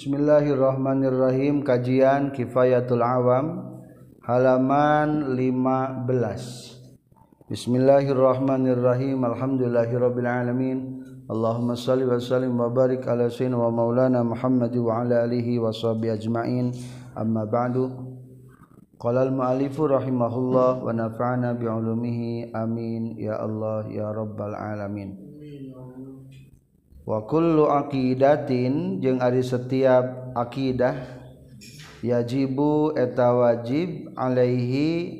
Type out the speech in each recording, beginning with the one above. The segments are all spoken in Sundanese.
Bismillahirrahmanirrahim Kajian Kifayatul Awam Halaman 15 Bismillahirrahmanirrahim Alhamdulillahirrabbilalamin Allahumma salli wa sallim wa barik ala sayyidina wa maulana Muhammad wa ala alihi wa sahbihi ajma'in amma ba'du Qala al-mu'alifu rahimahullah wa nafa'ana bi'ulumihi amin ya Allah ya rabbal alamin Wakullu aqidatin jeung ari setiap aqidah yajibu eta wajib alaihi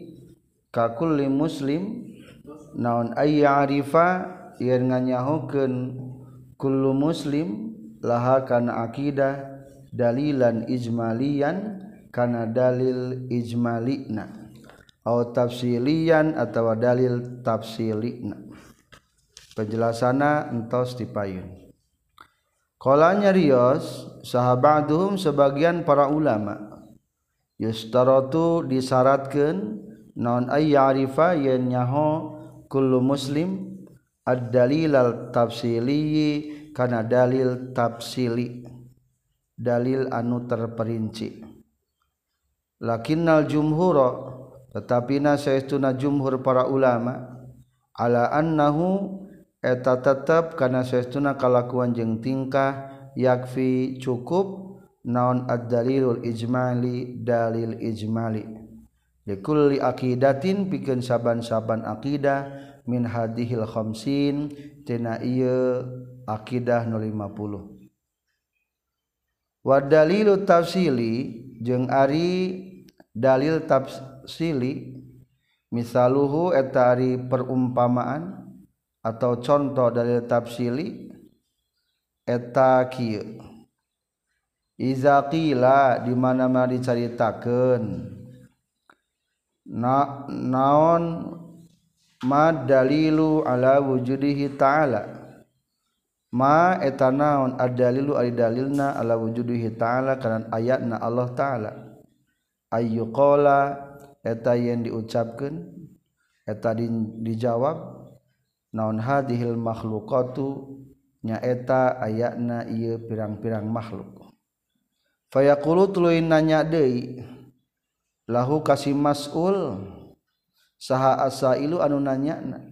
ka kulli muslim. Naon ay ya'rifa yen nganyahokeun kullu muslim laha kana aqidah dalilan ijmalian kana dalil ijmalina. Atau tafsilian atau dalil tafsilina. Penjelasana entos dipayun Kolanya Rios sahabathum sebagian para ulama. Yustarotu disyaratkan non ayyarifa yen nyaho kullu muslim ad-dalil al-tafsili kana dalil tafsili. Dalil anu terperinci. Lakinnal jumhura tetapi na saestuna jumhur para ulama ala annahu eta tetap karena suestuna kalakuan jeng tingkah yakfi cukup naon ad-dalilul ijmali dalil ijmali. Likulli aqidatin pikeun saban-saban aqidah min hadhil khamsin tina ieu aqidah nu 50 wa dalilu tafsili jeung ari dalil tafsili misaluhu eta ari perumpamaan atau contoh dari tafsili eta kieu. Iza qila di mana-mana dicaritakeun. Na naon ma dalilu ala wujudihi ta'ala. Ma eta naon ad-dalilu ari dalilna ala wujudihi ta'ala kana ayatna Allah ta'ala. Ayyu qala eta yang diucapkeun eta di, dijawab naon hadihil makhluqatu nyaeta ayakna ieu pirang-pirang makhluk. Fayaqulu tuluy nanya deui lahu kasih mas'ul saha asailu anu nanyana?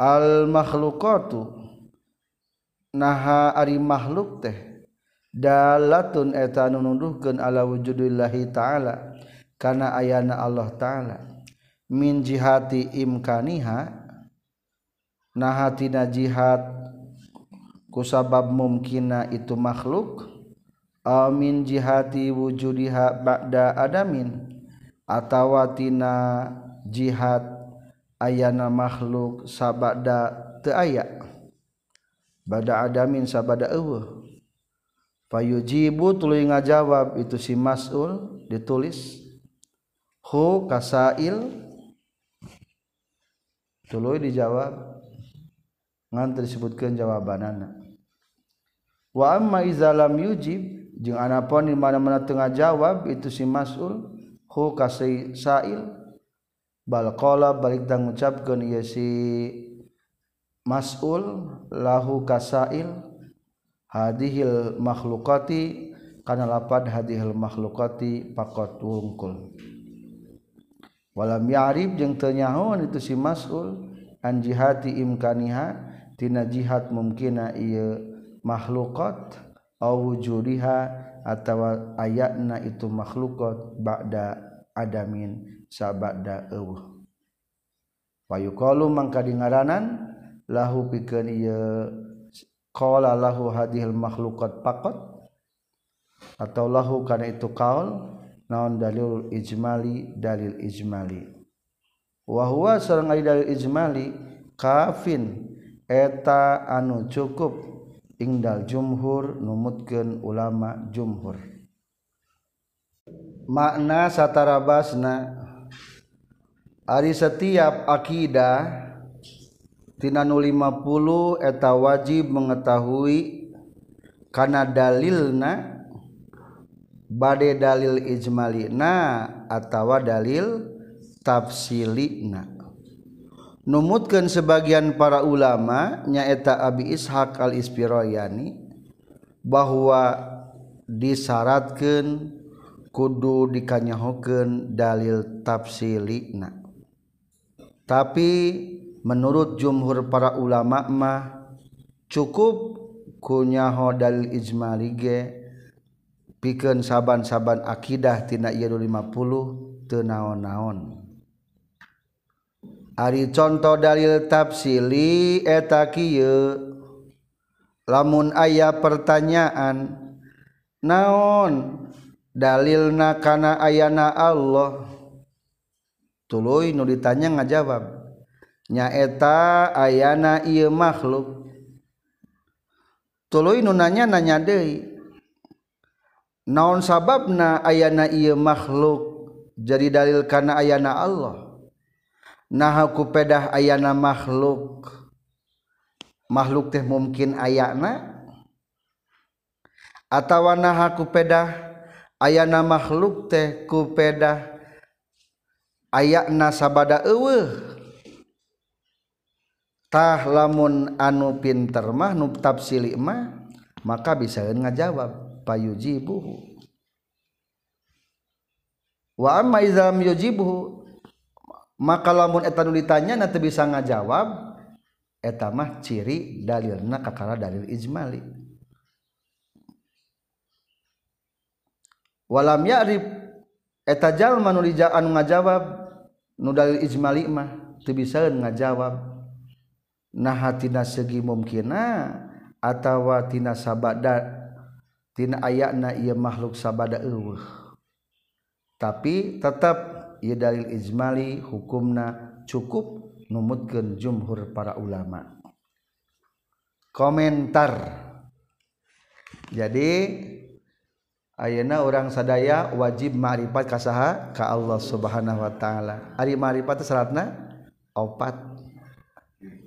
Al makhluqatu naha ari makhluk teh dalatun eta nunuduhkeun ala wujudillahi taala kana ayana Allah taala. Min jihati imkaniha nahatina jihad kusabab mumkina itu makhluk amin jihati wujudiha ba'da adamin atawatina jihad ayana makhluk sabada teu aya bada adamin sabada eueuh. Fayujibu tuluy ngajawab itu si mas'ul ditulis. Hu kasail tuluy dijawab ngan disebutkeun jawabanana. Wa amma iza lam yujib jeung anapun di mana-mana tengah jawab itu si mas'ul hu kasai sa'il bal qala balik dan ngucapkeun ieu si mas'ul lahu kasail hadhil makhluqati kana lapad hadhil makhluqati pakot wungkul walam yarib jeung teu nyahoan itu si mas'ul an jihati imkaniha tina jihad mumkina ieu makhluqat aw wujudiha atawa ayatna itu makhluqat ba'da adamin sabada eueuh. Wa yuqalu mangka dingaranan lahu pikeun ieu qala lahu hadhil makhluqat faqat atau lahu kana itu qaul naon dalil ijmali dalil ijmali. Wahwa seorang kali dalil ijmali kafin eta anu cukup ingdal jumhur numutkeun ulama jumhur. Makna satarabasna Ari setiap akidah tina nu 50 eta wajib mengetahui kana dalilna bade dalil ijmalina atawa dalil tafsilina. Numutkan sebagian para ulama nyaeta Abi Ishaq al-Ispiroyani bahwa disyaratkan kudu dikanyahokeun dalil tafsilina. Tapi menurut jumhur para ulama mah cukup kunyaho dalil ijmalige pikeun saban-saban akidah tina ieu 50 teu naon-naon. Ari contoh dalil tafsili eta kieu. Lamun aya pertanyaan naon dalilna kana ayana Allah? Tuluy nu ditanya ngajawab nyaeta ayana ieu makhluk. Tuluy nu nanya nanya deui. naon sababna ayana ieu makhluk jadi dalil kana ayana Allah? Nah ku pedah ayana makhluk. Makhluk teh mungkin ayana? Atawa nah ku pedah ayana makhluk teh ku pedah ayana sabada eueuh? Tah lamun anu pinter mah nu tafsili mah maka bisa ngajawab. payujibuhu. Wa amma idza yujibuhu maka lamun eta nu ditanya na bisa ngajawab eta mah ciri dalilna kakara dalil ijmali. Walam ya'rif eta jalma nu anu ngajawab nu dalil ijmali mah teu bisa ngajawab. Nah hatina segi mungkina atawa tina sabada tina ayana ieu makhluk sabada eueuh tapi tetap ieu dalil ijmali hukumna cukup numutkeun jumhur para ulama. Komentar. Jadi Ayeuna orang sadaya wajib ma'rifat kasaha ka Allah Subhanahu wa taala. Ari ma'rifat syaratna opat.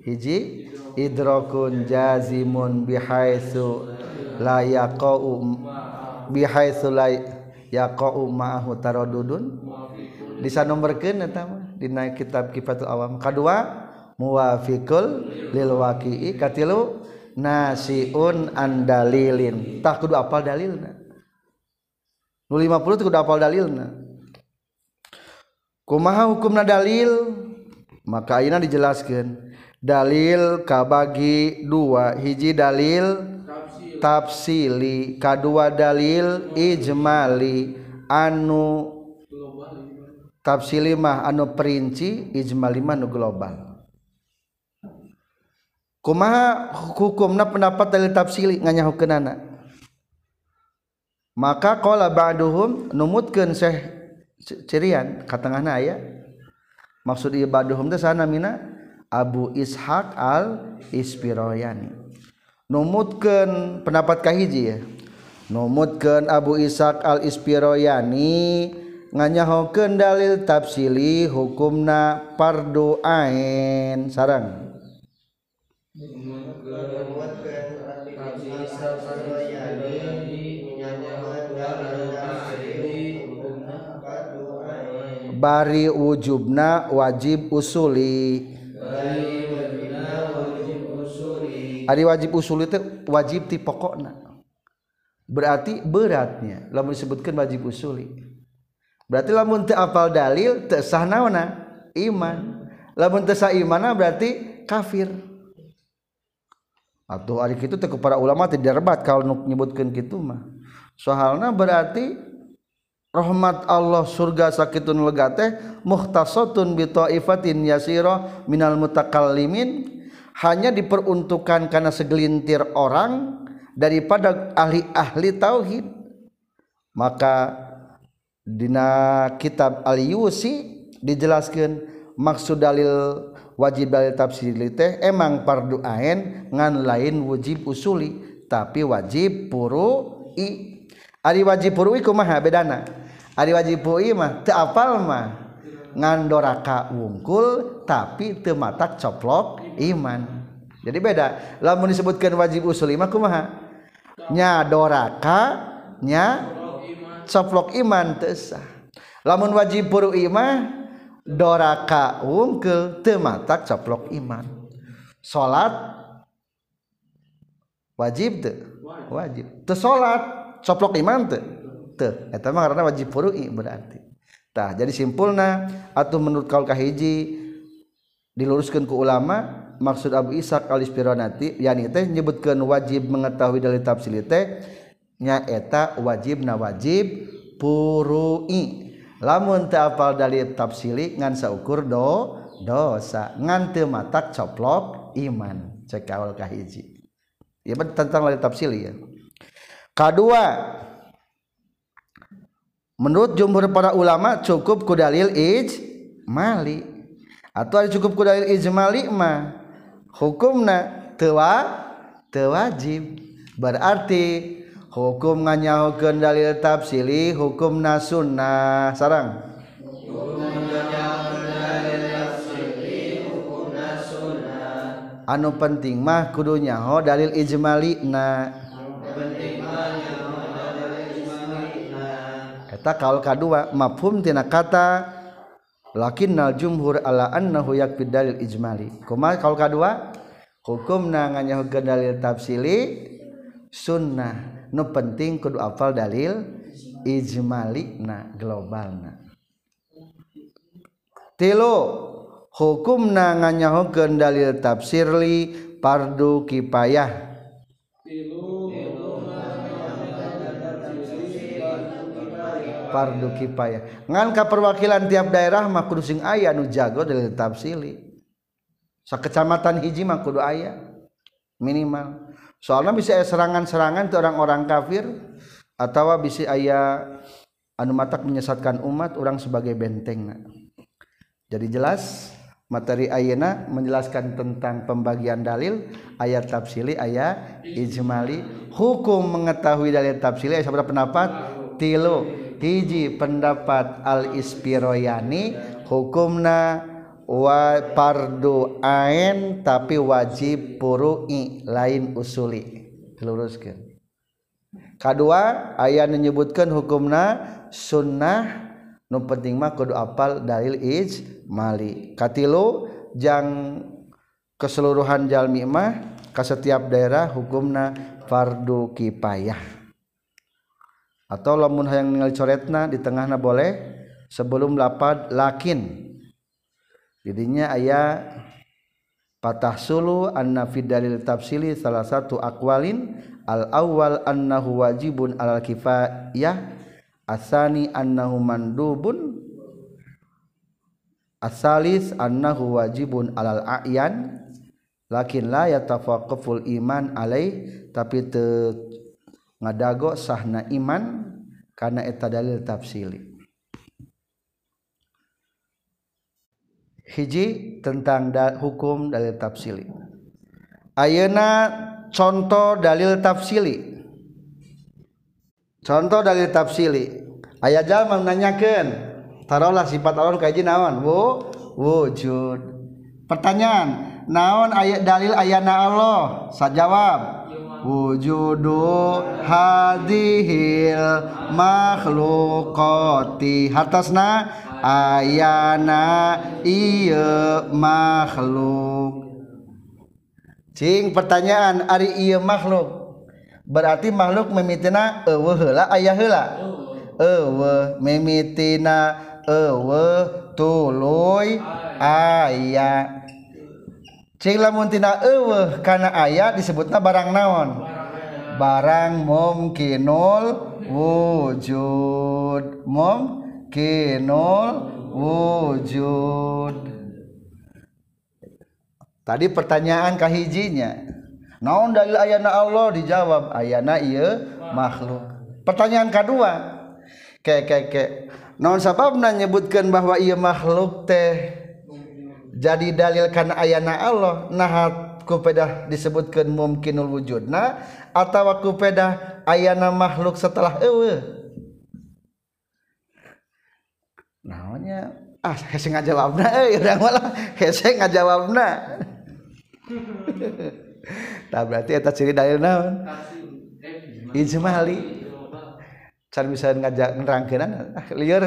Hiji idrokun jazimun bihaitsu la yaqau bihai la yaqau ma'ahu taradudun. Disanomberkeun eta mah dina kitab kifatul awam. Kadua muwafiqul lil waqi'i. Katilu nasiun an dalilin. Tah kudu apal dalilna. Nu 50 kudu apal dalilna. Kumaha hukumna dalil? Maka ayeuna dijelaskeun. Dalil kabagi dua. Hiji dalil tafsili kedua dalil ijmali anu tafsilimah anu perinci ijmalimah anu global. Kumaha hukumna pendapat dalil tafsili nganyahukeunana maka qala ba'duhum numutkeun Syekh cirian katengahna aya. Maksud ibaduhum teh sana mina? Abu Ishaq al Ispiroyani numutkan pendapat kahiji ya? Numutkan Abu Ishaq al-Ispiroyani nganyahokeun dalil tafsili hukumna fardu ain. Sarang bari wujubna wajib usuli. bari Ari wajib usul itu wajib ti pokokna. Berarti beratnya lamun disebutkan wajib usuli. Berarti lamun teu apal dalil teu sah naonna? Iman. Lamun teu sah imanna berarti kafir. Atau ari kitu teh para ulama teh direbat kalau nu nyebutkeun kitu mah. Soalna berarti rahmat Allah surga sakitun lega teh muhtasatun bi taifatin yasira minal mutakallimin hanya diperuntukkan karena segelintir orang daripada ahli-ahli tauhid. Maka dina kitab al-yusi dijelaskan maksud dalil wajib dalil tafsir teh emang fardu ain ngan lain wajib usuli tapi wajib purui ari wajib purui kumaha bedana? Ari wajib purui mah teu apal mah? Ngandoraka wungkul tapi tematak coplok iman. Jadi beda. Lamun disebutkan wajib usul iman kumaha? Nya doraka nya coplok iman tesah lamun wajib puru iman doraka wungkel tematak coplok iman. Salat wajib te wajib. Te salat coplok iman te te eta mah karena wajib puru berarti. Tah jadi simpulna atau menurut kaul kahiji diluruskan ke ulama maksud Abu Ishak alispironati yani teh menyebutkan wajib mengetahui dari tafsir teh nyaeta wajib na wajib purui. Lamun teu apal dari tafsili ngan saukur do dosa ngan teu matak coplok iman. Cek awal kahiji ya tentang dari tafsili ya. Kedua menurut jumhur para ulama cukup ku dalil ijmali atau cukup ku dalil ijmali mah hukumna tewa tewajib. Berarti hukum nganyahukeun dalil tafsili hukumna sunnah. Sarang. Anu penting mah kudu nyaho dalil ijmali na eta kaul kadua mafhum tina kata lakinnal jumhur ala annahu yakfi dalil ijmali. Kumaha kaul kadua hukumna nganyahokeun dalil tafsili sunnah. Nu penting kudu apal dalil ijmali ijmalina globalna. Tilu hukumna nganyahokeun dalil tafsirli pardu kipayah fardu kifayah ngan ka perwakilan tiap daerah mah kudu sing aya nu jago dari tafsili sakecamatan hiji mah kudu aya minimal. Soalnya bisa serangan-serangan ke orang-orang kafir atau bisa aya anu matak menyesatkan umat orang sebagai benteng jadi jelas materi ayana menjelaskan tentang pembagian dalil ayat tafsili ayat ijmali. Hukum mengetahui dalil tafsili ayat pendapat? Tilu hiji pendapat al-ispiroyani hukumna wa pardu ain tapi wajib puru'i lain usuli. Luruskan kedua ayat menyebutkan hukumna sunnah nu penting mah kudu apal dalil ijmali. Katilu jang keseluruhan jalmi mah ke setiap daerah hukumna fardu kipayah atau lamun hayang ningali coretna di tengahna boleh sebelum lapad lakin. Jadinya ayat patah sulu anna fi dalil tafsili salah satu akwalin. Al awal annahu wajibun alal kifayah. Asani annahu mandubun. Asalis annahu wajibun alal a'yan. Lakin la yatafaqqaful iman alai. Tapi te ngadago sahna iman karena eta dalil tafsili. Hiji tentang da hukum dalil tafsili. Ayeuna contoh dalil tafsili. Contoh dalil tafsili. Ayah jalma menanyakan taruhlah sifat Allah kaji naon? Wu, wujud. Pertanyaan naon ayat dalil ayana Allah? Saya jawab wujudu hadhil makhluqati. Hatasna ayana iya makhluk. Cing pertanyaan ari iya makhluk? Berarti makhluk memitina ewe hela ayah hela ewe memitina ewe tuluy ayah cing lamun tina eueuh kana aya disebutna barang naon? Barang mumkinul wujud. Mumkinul wujud. Tadi pertanyaan kahijinya. Naon dalil ayana Allah? Dijawab ayana iya makhluk. Pertanyaan kedua ke ke ke. Naon sababna nyebutkan bahwa iya makhluk teh? jadi dalil karena ayana Allah nahat kupedah disebutkan mungkinul wujud wujudna atau kupedah ayana makhluk setelah ewe namanya ah hese ngajawabna eh udah malah hese ngajawabna. Tak berarti eta ciri dalil naon? Ijmali. Can bisa ngajak nerangkeunan ah lieur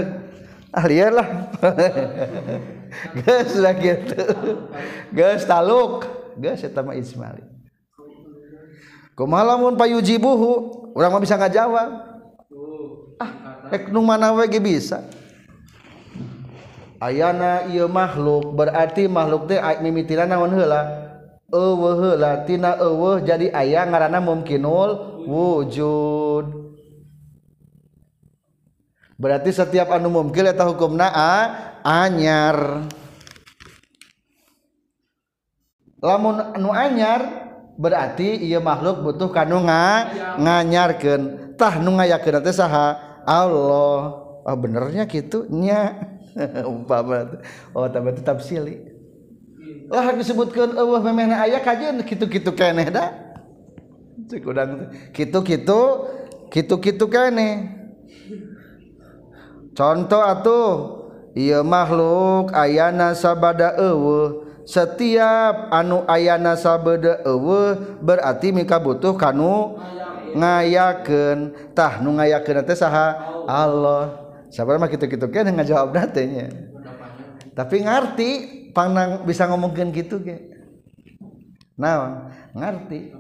ah liar lah. Geus lah gitu. Geus taluk. Geus eta mah Ismail. Kumaha payujibuhu. Orang mah bisa ngajawab. Ah rek nu mana we bisa? Ayana ieu makhluk berarti makhluk teh mimitina naon heula. Eueuh heula tina eueuh jadi aya ngaranna mungkinul wujud. Berarti setiap anu mungkin eta hukumna a anyar. Lamun anu anyar berarti ia makhluk butuh kanu nga nganyarkeun. Tah nu ngayakeun teh saha? Allah. Oh benernya gitu nya. Umpama oh tambah tetap silih lah disebutkan Allah memehna ayah kajian gitu-gitu keneh dah. Cek udang gitu-gitu gitu-gitu keneh contoh atuh ia makhluk ayana sabada ewe setiap anu ayana sabada ewe berarti mika butuh kanu ngayakeun. Tah nu ngayakeun teh saha? Allah. Sabar mah kitu-kitu kan ngajawab datanya tapi ngerti pangnang bisa ngomongin gitu ke nah ngerti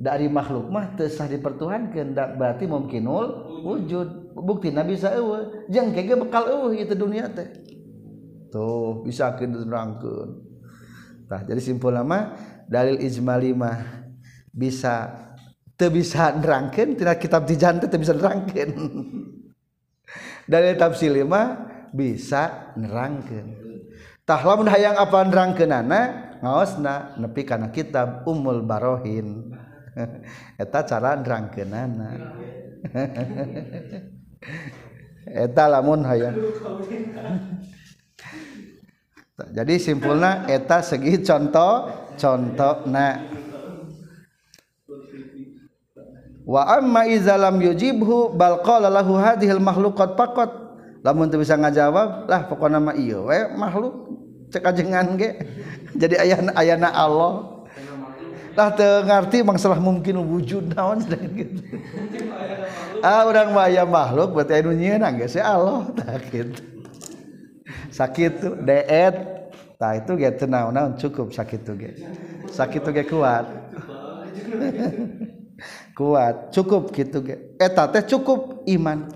dari makhluk mah teu dipertuhankan berarti mungkinul wujud. bukti na bisa ewe jeng kege bekal ewe gitu dunia teh. Tuh bisa kerangkun nah jadi simpul lama dalil ijmali mah bisa teu bisa nerangkeun tina kitab dijan teh bisa nerangkeun. Dalil tafsir mah bisa nerangkan tah lamun hayang apa nerangkeunana ngaosna nepi kana kitab Ummul Barohin. Eta cara nerangkeunana. eta lamun hayang jadi simpulna eta segi contoh contoh na wa amma iza lam yujibhu bal qala lahu hadhil makhluqat faqat. Lamun teu bisa ngajawab lah pokona mah ieu we makhluk cek ajengan ge. Jadi ayana ayana Allah. Lah teu ngarti masalah mungkin wujud naon gitu. Ah urang mah aya makhluk berarti anu nyieun geus Allah. Tah kitu sakit tuh deet. Tah itu ge teu naon cukup sakit tuh ge. Sakit tuh ge kuat. Kuat cukup gitu eta teh cukup iman.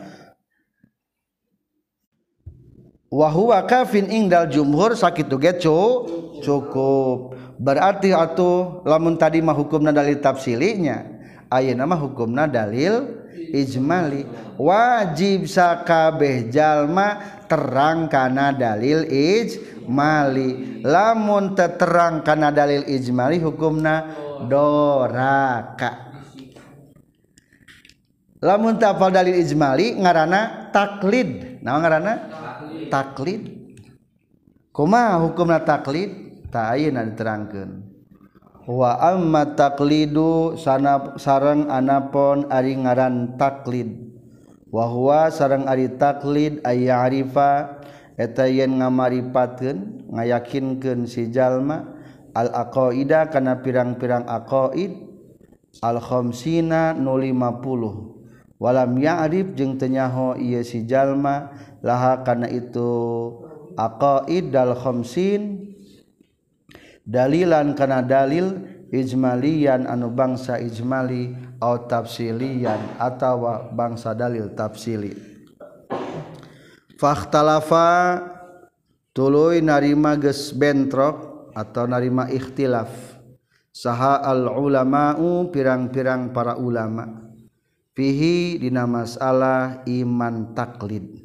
Wahwa kafin ingdal jumhur sakit ge cukup berarti atuh lamun tadi mah hukumna dalil tafsilinya ayeuna mah hukumna dalil ijmali. Wajib sakabeh jalma terang kana dalil ijmali. Lamun terang kana dalil ijmali hukumna doraka. Lamun tafal dalil ijmali ngarana taklid. Nah ngarana taklid. Kuma hukumna taklid taainan terangkan wa amma taklidu sana sareng anapon ari ngaran taklid wa huwa sareng ari taklid ay arifa eta yen ngamaripateun ngayakinkeun si jalma al aqaida kana pirang-pirang aqaid al khamsina nu 50 walam ya'rif jeung teu nyaho ieu si jalma laha kana itu aqaid dal khamsin dalilan kana dalil ijmalian anu bangsa ijmali au tafsilian atawa bangsa dalil tafsili. Fakhtalafa tuluy narima geus bentrok atau narima ikhtilaf. Saha al ulama'u pirang-pirang para ulama' fihi dina masalah iman taklid.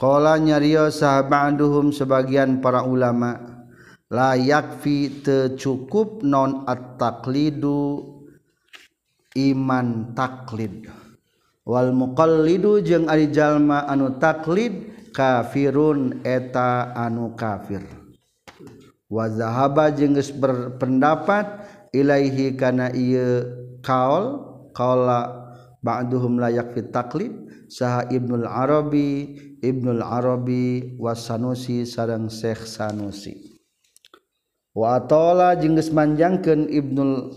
Qala nyariyo sahabaduhum sebagian para ulama layakfi tercukup non at-taklidu iman taklid wal muqallidu jeung ari jalma anu taklid kafirun eta anu kafir. Wa zahaba jeung geus berpendapat ilaihi kana ieu kaol qala ba'duhum layak fi taklid saha Ibnul Arabi Ibnul Arabi wasanusi sareng Syekh Sanusi. watola jengges manjangken Ibnul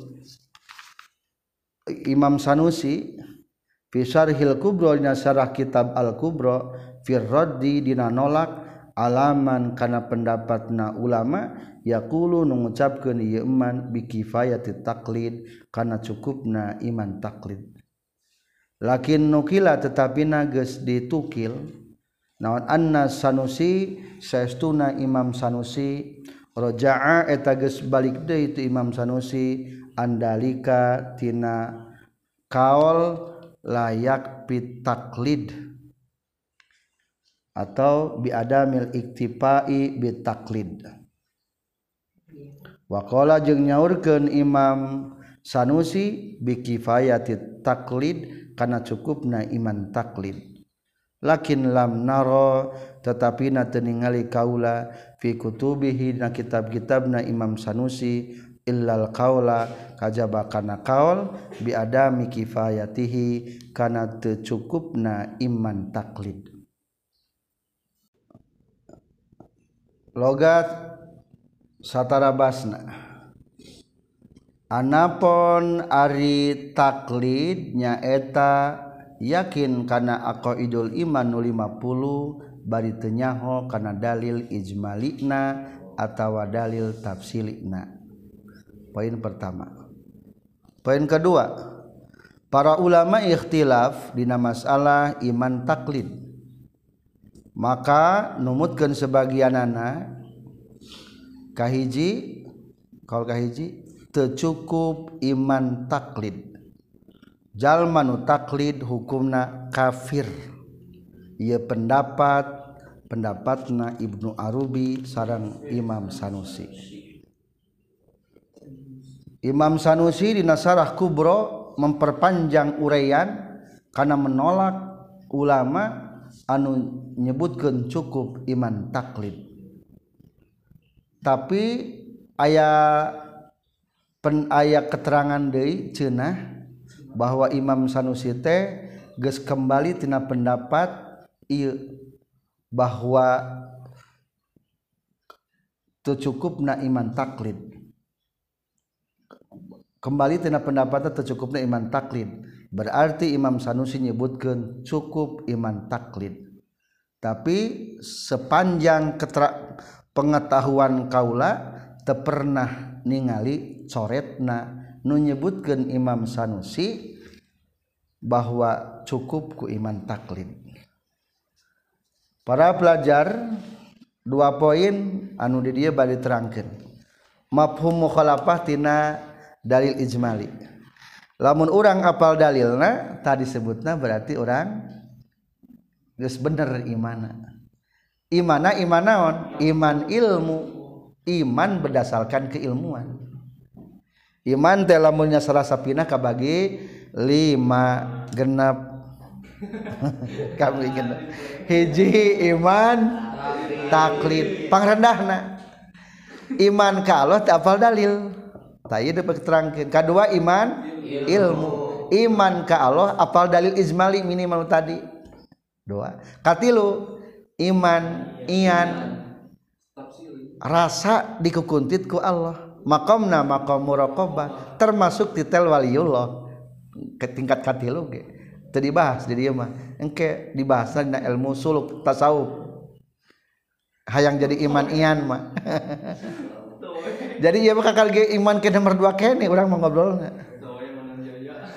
Imam Sanusi pisar hil kubro dina sarah kitab al kubro firrodi dina nolak alaman karena pendapat na ulama yakulu mengucapkan ngucapkeun ieu iman bi kifayati taqlid kana cukupna iman taklid lakin nukila tetapi nages ditukil naon anna sanusi saestuna imam sanusi Roja'a eta geus balik deui itu Imam Sanusi andalika tina kaol layak pitaklid atau biadamil iktifai bitaklid. Waqala jeung nyaurkeun Imam Sanusi bikifayati taklid kana cukupna iman taklid. lakin lam naro tetapi na teningali kaula fi kutubihi na kitab-kitab na Imam Sanusi illal kaula kajaba kana kaul bi adami kifayatihi kana tecukupna iman taklid. Logat satara basna anapon ari taklid nyaeta yakin karena ako Idul iman 50 bari tenyaho karena dalil ijmalikna atau dalil tafsilikna poin pertama. Poin kedua para ulama ikhtilaf dina masalah iman taklid. Maka numutkan sebagian anak kahiji kalau kahiji tercukup iman taklid. Jalmanu taklid hukumna kafir. Ia pendapat pendapatna Ibnu Arubi sarang Imam Sanusi. Imam Sanusi di Nasarah Kubro memperpanjang uraian karena menolak ulama anu nyebutkan cukup iman taklid. Tapi ayat pen ayat keterangan dari cenah bahwa Imam Sanusi teh geus kembali tina pendapat ieu bahwa tercukupna iman taklid. Kembali tina pendapatnya tercukupna iman taklid. Berarti Imam Sanusi nyebutkan cukup iman taklid. Tapi sepanjang pengetahuan kaula teu pernah ningali coretna nu nyebutkeun Imam Sanusi bahwa cukup ku iman taklid. Para pelajar dua poin anu di dia bari terangkan mafhum mukhalafah tina dalil ijmali. Lamun orang apal dalilna tadi sebutna berarti orang geus bener imana. Imana imanaon? Iman ilmu. Iman berdasarkan keilmuan. iman teh lamunnya serasa pinah kabagi lima genap kami genap hiji iman taklid. Pangrendahna iman ka Allah teh apal dalil. Tadi dapat terangkan kedua iman ilmu. Iman ka Allah apal dalil izmali minimal tadi. Doa katilu iman ian rasa dikukuntit ku Allah. Makamna makam muraqabah termasuk titel waliullah. Ke tingkat katilu ge. Teu dibahas di dieu mah. Engke dibahas dina ilmu suluk tasawuf. Hayang jadi iman ian mah. Jadi ya bakal iman ke nomor dua kene orang mau ngobrolnya.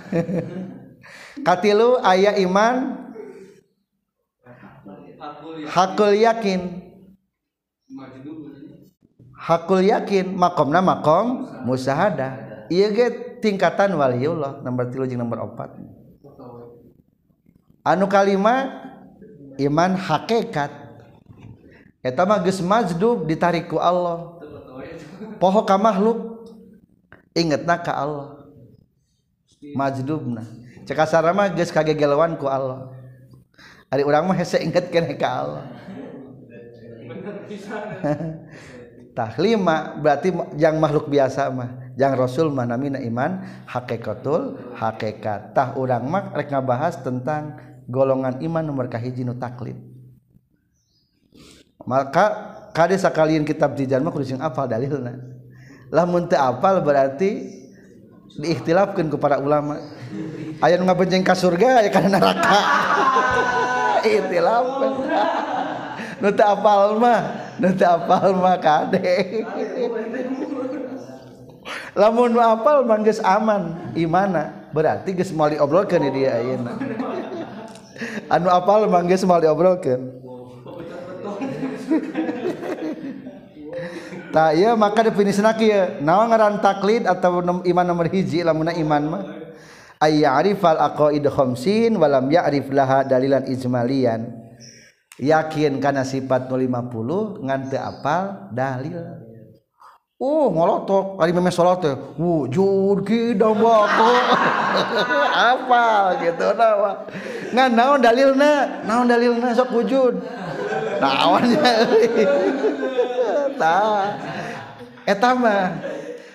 Katilu ayah iman hakul yakin hakul yakin makomna makom musahada. Iya ge tingkatan waliullah nomor tilu jeung nomor opat. Anu kalima iman hakikat. Eta mah geus majdub ditarik ku Allah. Poho ka makhluk ingetna ka Allah. Majdubna. Cek asara mah geus kagegelewan ku Allah. Ari urang mah hese inget kene ka Allah. tah lima berarti yang makhluk biasa mah. Yang rasul mah namina iman hakikatul hakikat. Tah urang mah rek ngabahas tentang golongan iman nomor kahiji nu taklid. Maka kade sakalian kitab dijan mah kudu sing apal dalilna. Lamun teu apal berarti diikhtilafkeun ku para ulama. Aya nu ngabenceng ka surga aya kana neraka. Ikhtilaf nu teu apal mah. Apal mah kade lamun apal manggis aman. Imana? Berarti geus moal diobrolkeun di dia ayeuna. Anu apal manggis moal diobrolkeun. Tak iya maka definisi kieu. Naon ngaran taklid atau iman nomor hiji? Lamun iman mah. Ay ya'rifal aqaid khamsin walam ya'rif laha dalilan ijmalian yakin karena sifat 50 ngante apal dalil. Oh ngolotok. Kali memes sholat teh uh, wujud kidam bako apa gitu nama ngan naon dalilna? Naon dalilna? Sok wujud. Naonnya tah eta mah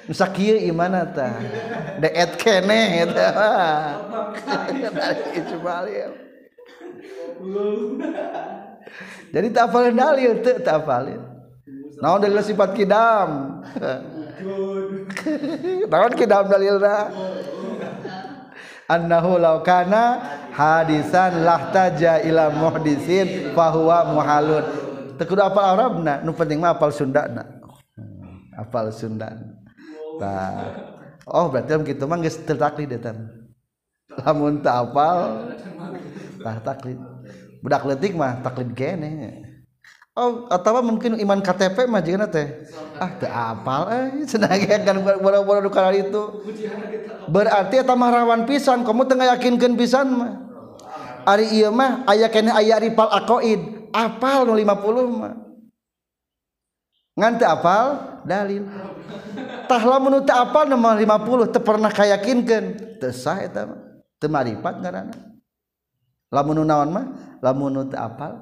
nusa kieu imana tah deet kene eta mah. Dari jadi tak hafalin dalil tuh tak hafalin naon dalil sifat kidam? Naon kidam dalilna? Annahu law kana hadisan lahtaja ila muhdisin fahuwa muhalun. Teu apal arabna nu penting mah apal sundana. Hmm, apal sundana. Tah. Oh berarti kitu mah geus teu taklid eta. Lamun teu apal tah taklid budak letik mah taklid kene. Oh, atau mungkin iman KTP mah jika teh? Ah teu apal eh. Cenah kan boro-boro nu itu. Berarti eta mah rawan pisan. Kamu teu yakinkeun pisan mah. Ari ieu mah aya kene aya ripal aqaid apal nu 50 mah. Ngan teu apal? Dalil. Tah lamun teu apal nu 50 teu pernah kayakinkeun. Teu sah eta mah. Teu maripat ngaranna. Lamun naon mah? Lamun apal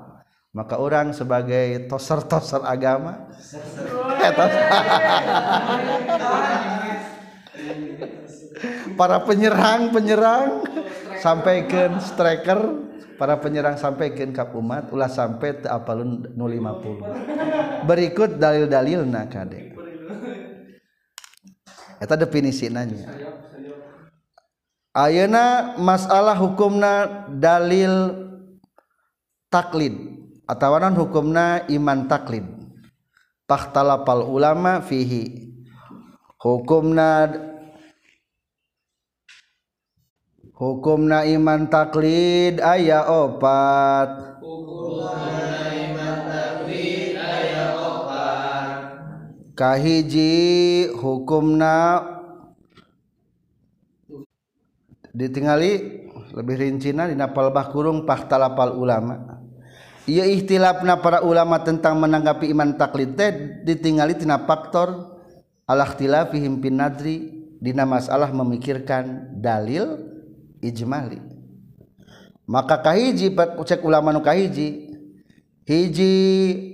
maka orang sebagai toser-toser agama. Eh, para penyerang penyerang. Sampaikan striker. Para penyerang sampaikan kap umat. Ulah sampai apalun 050 berikut dalil-dalil nak kade eta definisi nanya Ayeuna masalah hukumna dalil taklid atawanan hukumna iman taklid. Pal ulama fihi. Hukumna hukumna iman taklid aya opat. Kahiji hukumna ditingali lebih rincina di napal bah kurung fakta lapal ulama. Ia ikhtilafna para ulama tentang menanggapi iman taklid teh ditingali tina faktor al ikhtilafihim bin nadri dina masalah memikirkan dalil ijmali. Maka kahiji cek ulama nu kahiji hiji.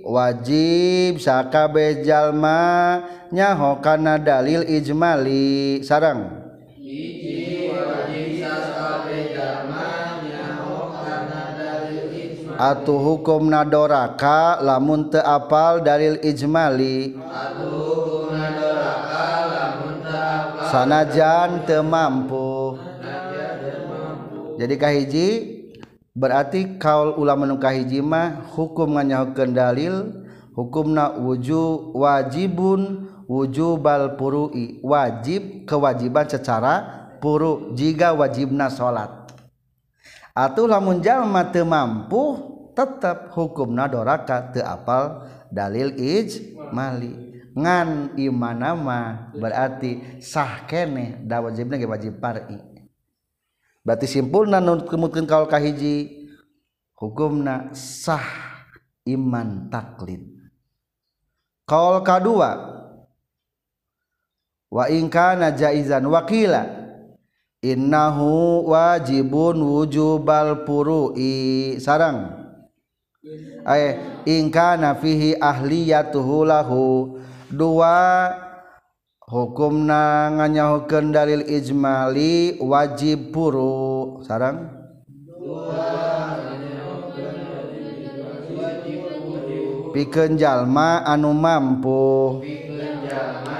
Wajib sakabe jalma nyaho kana dalil ijmali sarang Atuh hukum nadoraka lamun te apal dalil ijmali. Sanajan te mampu. Jadi kahiji berarti kaul ulama nu kahiji mah hukum nganyahokeun dalil hukumna wuju wajibun wujubal purui wajib kewajiban secara puru jika wajibna salat atuh lamun jalma teu mampu tetap hukum nadoraka teu apal dalil ijmali. Ngan imana mah berarti sah kene da wajibna ge wajib par'i. Berarti simpulna nu kemutkeun kaul kahiji hukumna sah iman taklid. Kaul kadua wa in kana jaizan wakila innahu wajibun wujubal purui sarang. Ay ingkana fihi ahliyatuhu lahu. Dua hukumna nganyahukeun dalil ijmali wajib puru sarang. Pikeun jalma anu mampu. pikeun jalma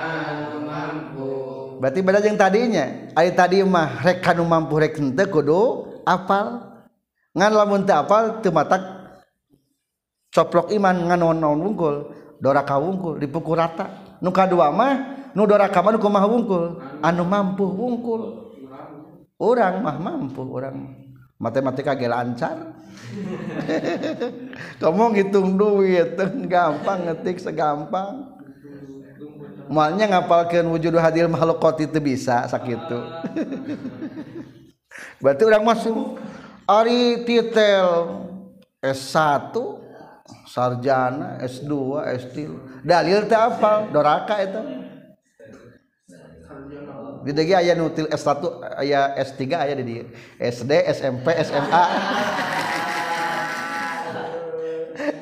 berarti beda yang tadinya. Ayat tadi mah rek kanu mampu rek henteu kudu apal. Ngan lamun teu apal teu matak coplok iman ngan naon-naon wungkul. Doraka wungkul dipukul rata. Nu kadua mah nu doraka mah nu kumaha wungkul? Anu mampu wungkul. Orang mah mampu orang matematika ge lancar. Kamu ngitung duit gampang ngetik segampang. Malnya ngapalkan wujud hadir makhluk itu bisa sakitu. Berarti orang masuk ari titel S1 sarjana S2 S3 dalil teh apa doraka itu di lagi ayah nutil S1 ayah S3 ayah di SD SMP SMA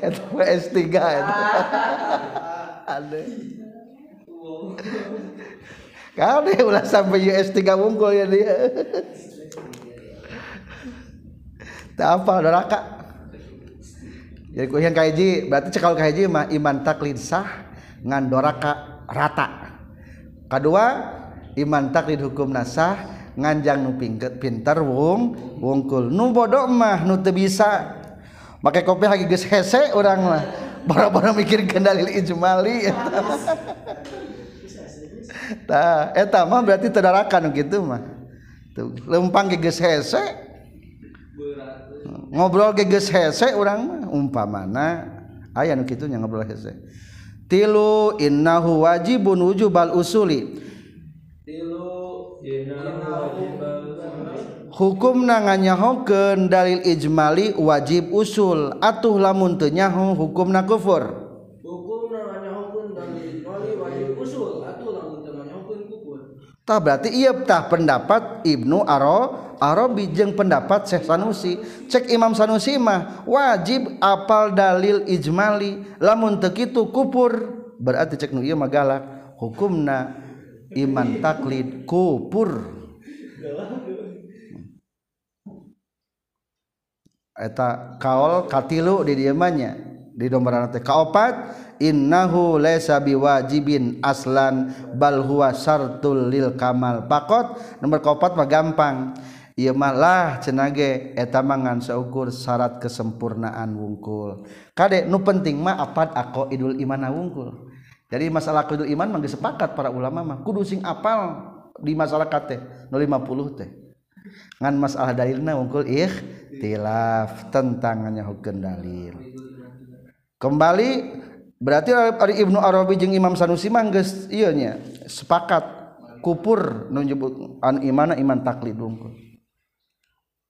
itu S3 itu ada Kade ulah sampai US 3 wungkul ya dia. Tak apa neraka. Jadi kuhian kahiji berarti cekal kahiji mah iman taklid sah ngan doraka rata. Kedua iman taklid hukum nasah nganjang nu pinter wung wungkul nu bodoh mah nu teu bisa pakai kopi lagi geus hese urang mah boro-boro mikir kendali ijmali Nah, eta eh, mah berarti terdarakan gitu mah. Tuh, lempang geus hese. Ngobrol geges hese orang umpamana aya nu kitu nya ngobrol hese. Tilu innahu wajibun wujubal usuli. Tilu innahu Hukumna nganyahokeun dalil ijmali wajib usul atuh lamun teu nyaho hukumna kufur. Tah berarti ieu tah pendapat Ibnu Aro Arabi jeung pendapat Syekh Sanusi. Cek Imam Sanusi mah wajib apal dalil ijmali lamun teu kitu kupur berarti cek nu ieu mah galak. Hukumna iman taklid kupur eta kaol katilu di dieu di dombaran teh kaopat innahu laysa biwajibin aslan bal huwa syartul lil kamal. Pakot nomor kaopat mah gampang. Iya malah cenage etamangan seukur syarat kesempurnaan wungkul. Kadek nu penting mah apa ako idul iman wungkul? Jadi masalah idul iman mah sepakat para ulama mah. Kudu sing apal di masyarakat teh 050 teh. Ngan masalah dalilna wungkul tilaf tentangannya hukum dalil. Kembali berarti Ari Ibnu Arabi jeung Imam Sanusi mah geus ieu nya sepakat. Kupur nu nyebut an imana iman taklid dungkul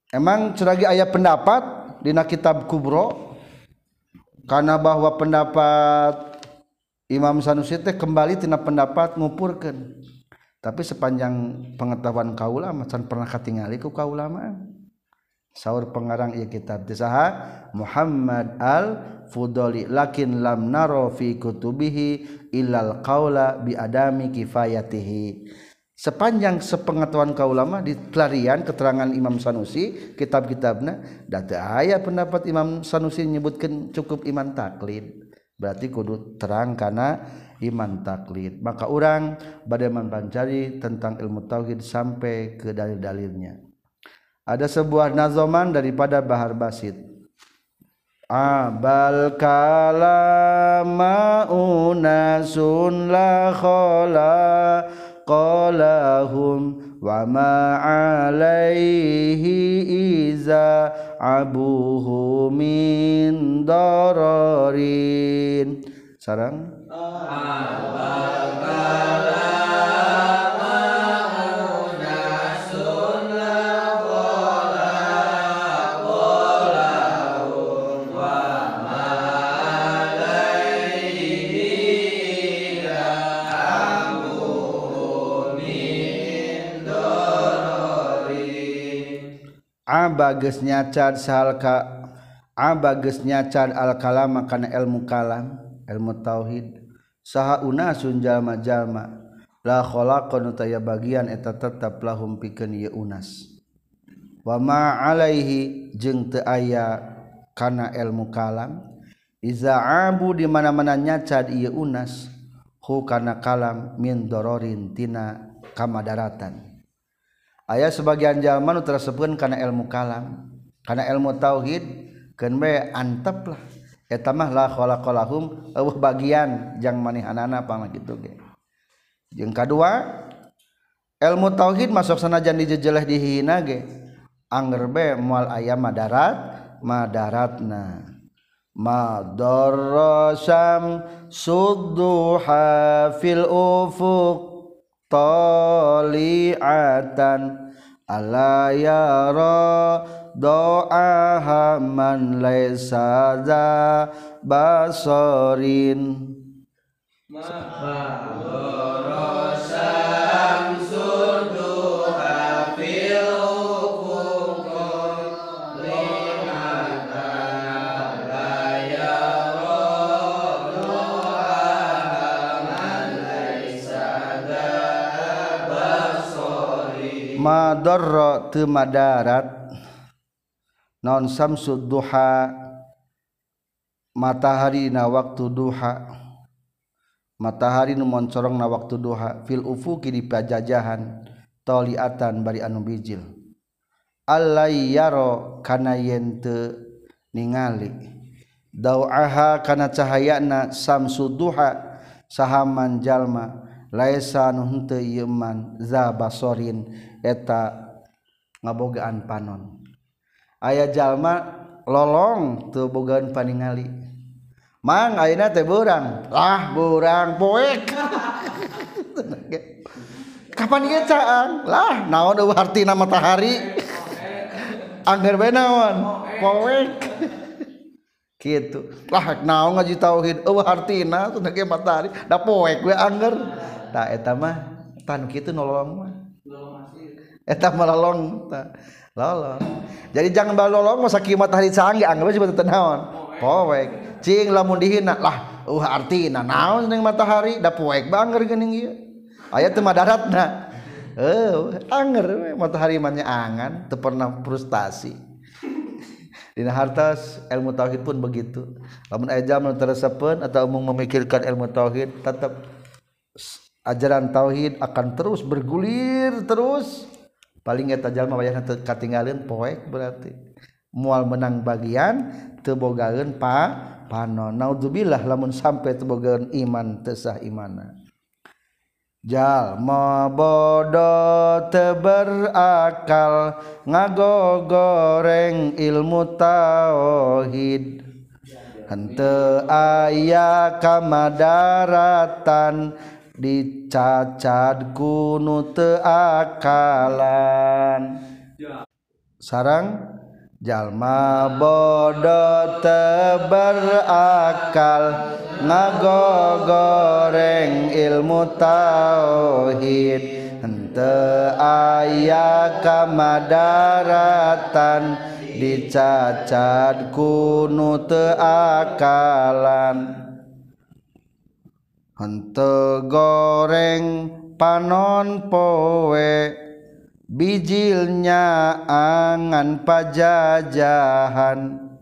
emang ceragi ayat pendapat dina kitab kubro karena bahwa pendapat Imam Sanusi teh kembali tina pendapat ngupurkeun. Tapi sepanjang pengetahuan kaula macan pernah katingali ku kaula mah. Saur pengarang ieu kitab saha Muhammad al Fudoli lakin lam naro fi kutubihi illal qaula bi adami kifayatihi. Sepanjang sepengetahuan kau ulama di pelarian keterangan Imam Sanusi kitab-kitabna data ayat pendapat Imam Sanusi menyebutkan cukup iman taklid. Berarti kudu terang karena iman taklid. Maka orang badai mencari tentang ilmu tauhid sampai ke dalil-dalilnya ada sebuah nazoman daripada Bahar Basit. Abal kalama unasun la khala qalahum wa ma alaihi iza abuhu min dararin. Sarang. Bagesnya abagnyacad salka abagnyacad alkalam kana ilmu kalam ilmu tauhid. Saha unasun jalma-jalma la khalaqan taya bagian eta tetap lahum pikeun ye unas. Wa ma alaihi jeung teu aya kana ilmu kalam iza abu di mana-mana nyacad ieu unas hu kana kalam min dororin tina kamadaratan ayaah sebagian zaman tersebut karena ilmu kalam. Karena ilmu tauhid kenbe antep lah. Etamah lah kholaqalahum eueuh bagian jang manehanana pamah gitu ge. Jeung kadua ilmu tauhid masuk sanajan dijejeleh dihina ge. Anger be moal aya madarat madaratna. Madarrasam sudduha fil ufuq. tali'atan. Ala ya doa haman man laysa basorin. madorro temadarat non samsud duha. Matahari na waktu duha. Matahari nu moncorong na waktu duha. Fil ufuki di pajajahan. Toliatan bari anu bijil. Allai yaro kana yen teu ningali. Dauaha kana cahayana samsud duha. Sahaman jalma. Laisa nu henteu ieu man za basorin eta ngabogaan panon. Ayah jalma lolong tuh bogaan paningali. Mang ayeuna teh burang lah burang poek. Kapan ieu caang lah naon eueuh hartina matahari angger bae naon? Poek. Gitu lah naon ngaji tauhid? Eueuh hartina teh matahari. Da poek we angger. Tah eta mah tan kitu nolong mah. eta malolong lolong. Jadi jangan balolong masa kiamat hari canggih anggap aja betul naon? Poek cing lamun dihina. Lah uh artina naon dengan matahari? Da poek banger gening ieu? Aya teu madaratna. Eh anger matahari mannya angan teu pernah frustasi. Dina hartas ilmu tauhid pun begitu. Lamun aya jamal teresepeun atau umum memikirkan ilmu tauhid tetap ajaran tauhid akan terus bergulir terus. paling etajjallma wayah katingalin poek berarti. Mual menang bagian tebogaun pa panon naudzubillah lamun sampai tebogaun iman tesah imana. Jalma bodoh teberakal ngagogoreng ilmu tauhid. Hente ayah kamadaratan dicacat kuno teakalan. Sarang jalma bodoh teberakal. Ngago goreng ilmu tauhid. Hente aya kamadaratan. Dicacat kuno teakalan hente goreng panon poe bijilnya angan pajajahan.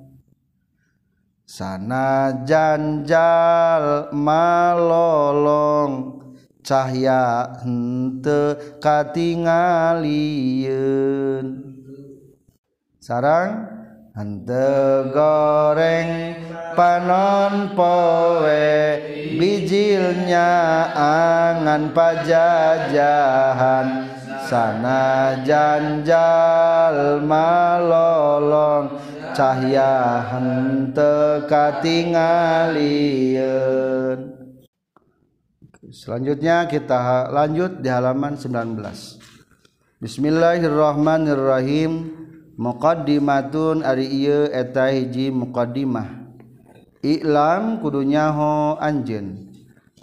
Sana janjal malolong cahya hente katingalieun. Sarang? Hente goreng panon poe bijilnya angan pajajahan sana janjal malolong cahya hente katingalieun Selanjutnya kita lanjut di halaman 19. Bismillahirrahmanirrahim. muqaddimatun ari ieu eta hiji muqaddimah. Ilam kudunyaho anjeun.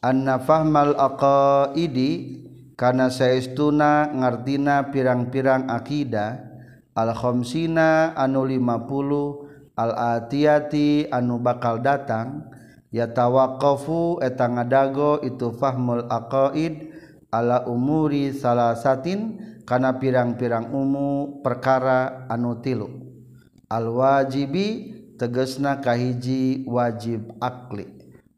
Anna fahmal aqaidi kana saestuna ngartina pirang-pirang akidah. Al khamsina anu 50 al atiyati anu bakal datang. Yatawaqqafu eta ngadago itu fahmul aqaid ala umuri salasatin kana pirang-pirang umu perkara anu tilu. Al wajibi tegesnakahhiji wajib ali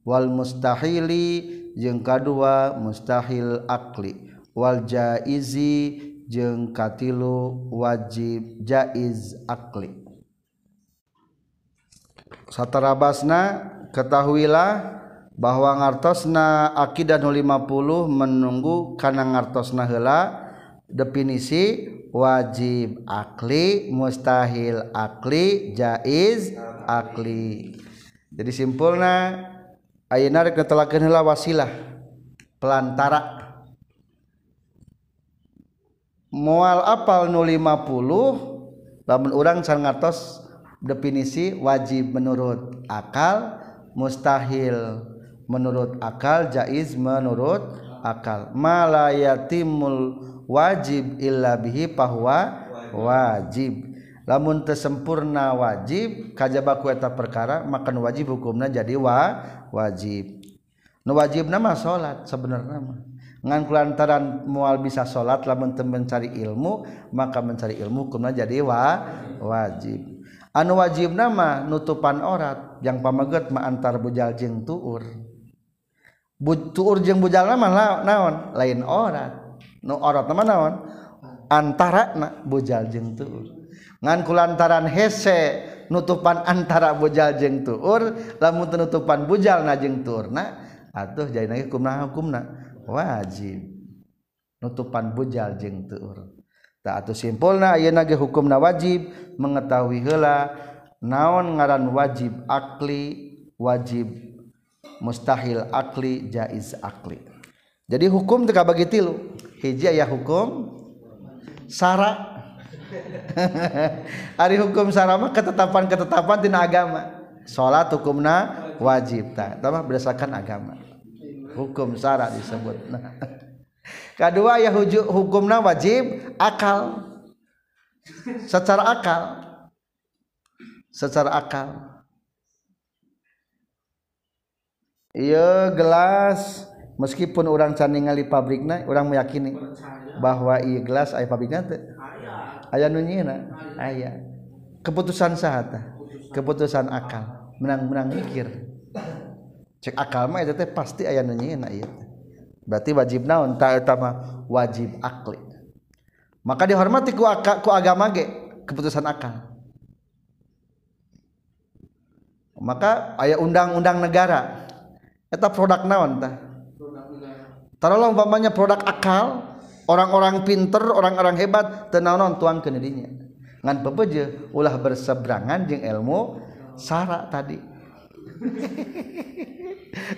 Wal mustahili jengka2 mustahil ali Wal jaizi jengkatilu wajib jaiz ali satarabasna ketahuilah bahwa ngartosna akidah 50 menunggu karena ngartosna heula definisi wajib akli mustahil akli jaiz akli. Jadi simpulna ayeuna rek netelakeun heula wasilah pelantara. Mual apal nu 50 lamun urang can definisi wajib menurut akal mustahil menurut akal jaiz menurut akal. Malayatimul wajib illa bihi pahwa wajib. Lamun tesempurna wajib kajaba kueta perkara makan wajib hukumna jadi wa wajib. Nu wajib nama salat sebenarnya mah. Ngan kulantaran mual bisa salat lamun teu mencari ilmu maka mencari ilmu hukumna jadi wa wajib. Anu wajib nama nutupan orat yang pamaget ma antar bujal jeung tuur. Bu, tuur jeung bujal nama naon? Lain orat. nu orot nama naon? Antara na bujal jeung tuur. Ngan kulantaran hese nutupan antara bujal jeung tuur lamun penutupan bujal na jeung tuur na atuh jadi lagi kumna hukumna. Wajib. Nutupan bujal jeung tuur. Tak atuh simpulna ayeuna ge hukumna wajib mengetahui heula naon ngaran wajib akli wajib mustahil akli jaiz akli. Jadi hukum teka bagi tilu. Hiji aya hukum sara Ari hukum sara mah ketetapan-ketetapan tina agama. Salat hukumna wajib tah eta mah berdasarkan agama. Hukum sara disebut. Nah. kedua ya hukumna wajib akal. Secara akal. Secara akal. Iya gelas meskipun orang caningali pabrikna orang meyakini bahwa iya gelas aya pabrikna teh. Ayah nunyina ayah keputusan sahata keputusan. Akal. Menang-menang mikir. Cek akal mah itu teh pasti ayah nunyina iya berarti wajib naon? Tak utama wajib akli. Maka dihormati ku, akal, ku agama ge keputusan akal. Maka aya undang-undang negara. Eta produk naon tah taruhlah umpamanya produk akal orang-orang pinter orang-orang hebat tenaon tuan ke dirinya. Ngan pepeje ulah berseberangan jeung ilmu sara tadi.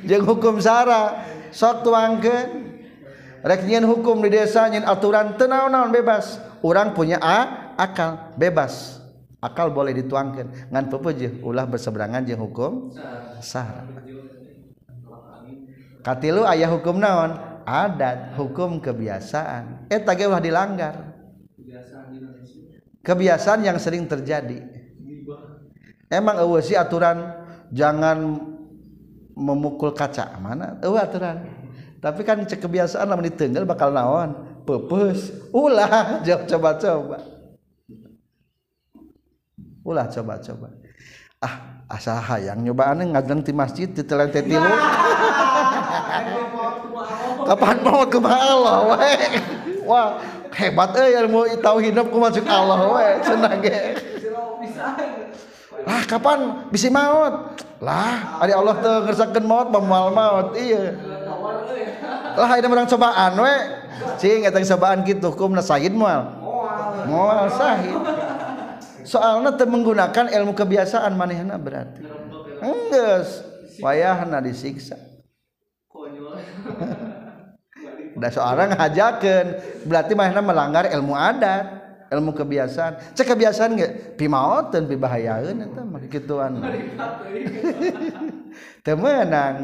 Jeung hukum sara sok tuangkeun. Rek hukum di desa nyen aturan tenaon-naon bebas. Orang punya a, akal bebas. Akal boleh dituangkan ngan pepeje ulah berseberangan jeung hukum sah katilu ayah hukum naon adat hukum kebiasaan. Eh tage ulah dilanggar. Kebiasaan yang sering terjadi. Emang eueuh sih aturan jangan memukul kaca. Mana? Eueuh aturan. Tapi kan cek kebiasaan lamun diteunggel bakal naon? Pepes. Ulah coba-coba. Ulah coba-coba. Ah asa hayang nyobaan ngajeng ti masjid di telan tilu kapan mau ke Allah we wah hebat eh ilmu tauhid ku masuk Allah we senang ge lah kapan? Bisa maut. Lah hari Allah tuh ngersakan maut memual maut iya. Lah ada orang cobaan we cing eta cobaan gitu kumna sahid moal moal sahid soalnya teu menggunakan ilmu kebiasaan manehna berarti. Enggak payahna disiksa. Konyol. udah seorang hajakan berarti mana melanggar ilmu adat ilmu kebiasaan. Cek kebiasaan nggak? Pimaoten pibahayaun itu mah gituan. Temenang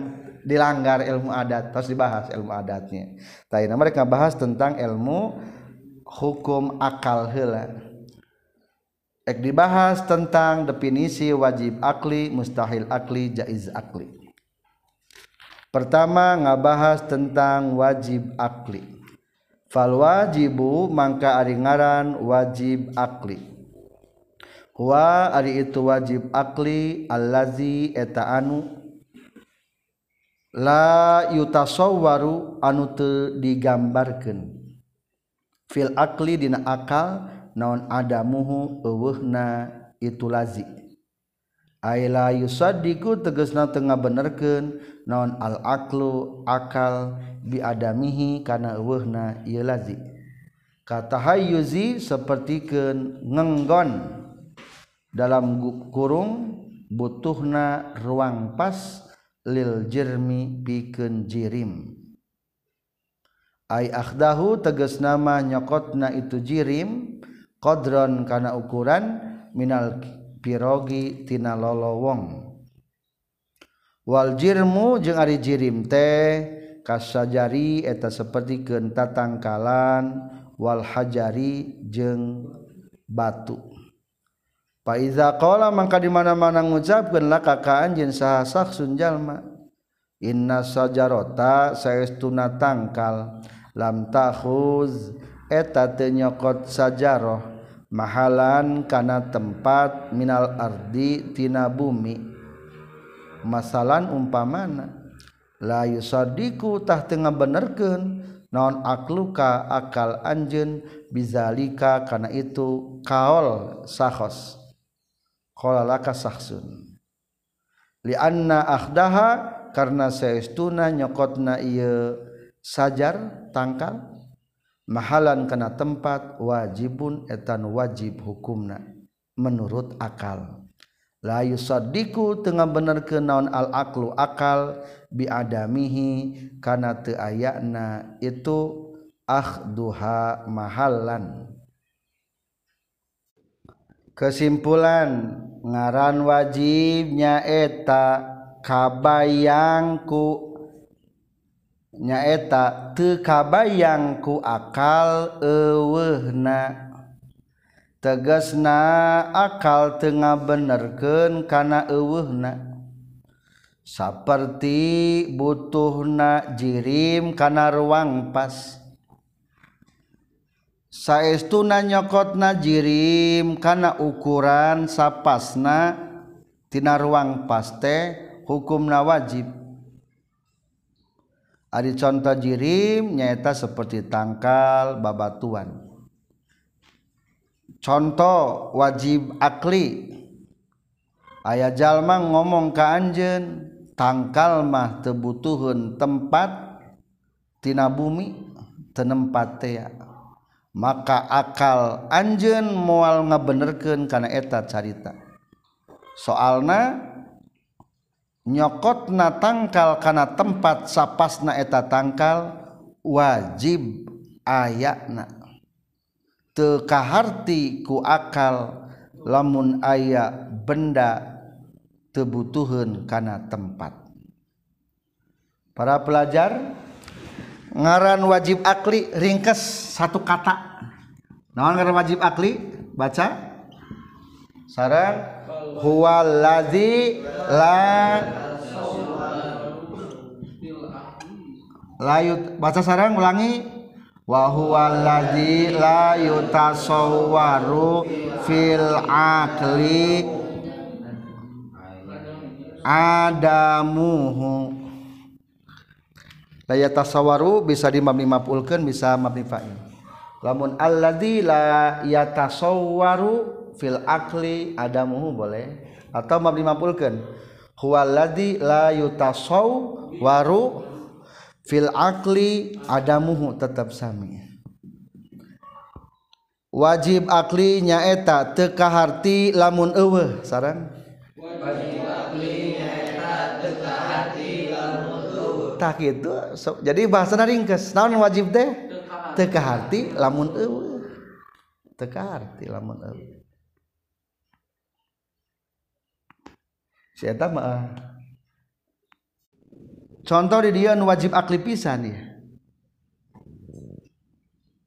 dilanggar ilmu adat terus dibahas ilmu adatnya. Tapi mereka bahas tentang ilmu hukum akal hela Ek dibahas tentang definisi wajib akli, mustahil akli, jaiz akli. pertama ngabahas tentang wajib akli. Fal wajibu mangka ari ngaran wajib akli. Wa ari itu wajib akli allazi eta anu. La yutasawwaru anu teu digambarkeun. Fil akli dina akal naon adamuhu eueuhna itu lazi. Ay la yusaddiqu tegasna teu ngabenerkeun non al-aklu akal biadamihi kana eueuhna ieu lazi. Katahayyuzi sapertikeun ngenggon dalam kurung butuhna ruang pas lil jermi pikeun jirim. Ay akhdahu tegas nama nyokotna itu jirim qadron kana ukuran minal pirogi tina lolowong Waljirmu jeung Ari jirim teh kasajari eta seperti kenta tangkalan wal hajari jeung batu. Faiza qala mangka di mana-mana ngucapkeun laka ka anjeun saha saksun jalma. Inna sajarota saestuna tangkal lam takhuz eta teu nyokot sajaroh. Mahalan kana tempat minal ardi tina bumi. masalah umpamana la yusaddiqutah tengah benerken naon akluka akal anjen bizalika karena itu kaol sahos. Kolalaka sahsun. Li anna akhdaha karena seestuna nyokotna iya sajar tangkal mahalan kena tempat wajibun etan wajib hukumna menurut akal. layu sadiku tengah bener ke naon al-aklu akal biadamihi karena teayakna itu akhduha mahalan kesimpulan ngaran wajibnya eta kabayangku nyaeta teu kabayangku akal eueuhna. Tegesna akal tengah benerken kana ewehna seperti butuhna jirim kana ruang pas. Saestuna nyokotna jirim kana ukuran sapasna tina ruang paste hukumna wajib. Ari contoh jirim nyata seperti tangkal babatuan contoh wajib akli. Ayah jalma ngomong ke anjen tangkal mah tebutuhun tempat tina bumi tenempat tea maka akal anjen mual ngabenerkeun kana eta carita. Soalna nyokotna tangkal kana tempat sapasna eta tangkal wajib ayakna. tekaharti ku akal lamun aya benda tebutuhan karena tempat. Para pelajar ngaran wajib akli ringkes satu kata. Naon ngaran wajib akli? Baca. Sarang huwallazi la layut baca sarang ulangi. Wa la yutasawwaru fil akli adamuhu. Daya tasawaru bisa dimabni maf'ulkeun bisa mabni fa'il lamun alladzi la yatasawwaru fil akli adamuhu boleh atau mabni maf'ulkeun huwallazi la yatasawwaru fil akli adamuhu tetap sami. Wajib akli nyaeta teu kaharti lamun eueuh sarang wajib akli nyaeta teu kaharti lamun tak gitu so, jadi bahasa ringkes. Naon wajib teh? Teka hati lamun eueuh. Teka hati lamun eueuh. Si eta mah contoh di dia wajib akli pisan ya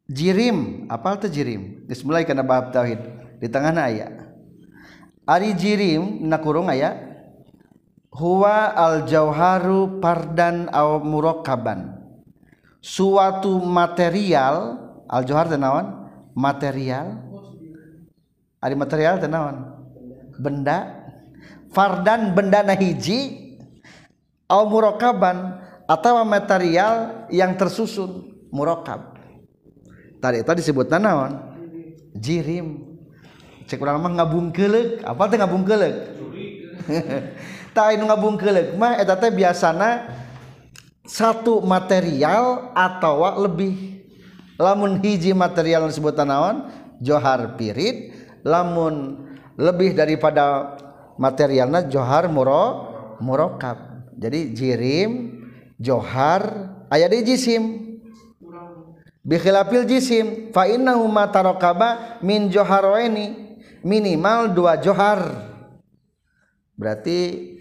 jirim apal teh jirim? Geus mulai kana bab tauhid. Di tengahna aya. Ari jirim na kurung aya huwa al jauharu pardan aw murakaban. Suatu material al jauhar tenawan material. Ada material tenawan benda. Fardan benda nahiji au murakaban atau material yang tersusun murakab tadi itu disebut naon jirim. Cek urang mah ngabungkeulek. Apa teh ngabungkeulek? Tah anu ngabungkeulek mah eta teh biasana satu material atau lebih. Lamun hiji material disebut naon johar pirit. Lamun lebih daripada materialnya johar muro murokab. jadi jirim johar ah, ayat di jisim. Bikhilafil jisim. Fa innahu ma tarakaba min joharaini. Minimal dua johar. Berarti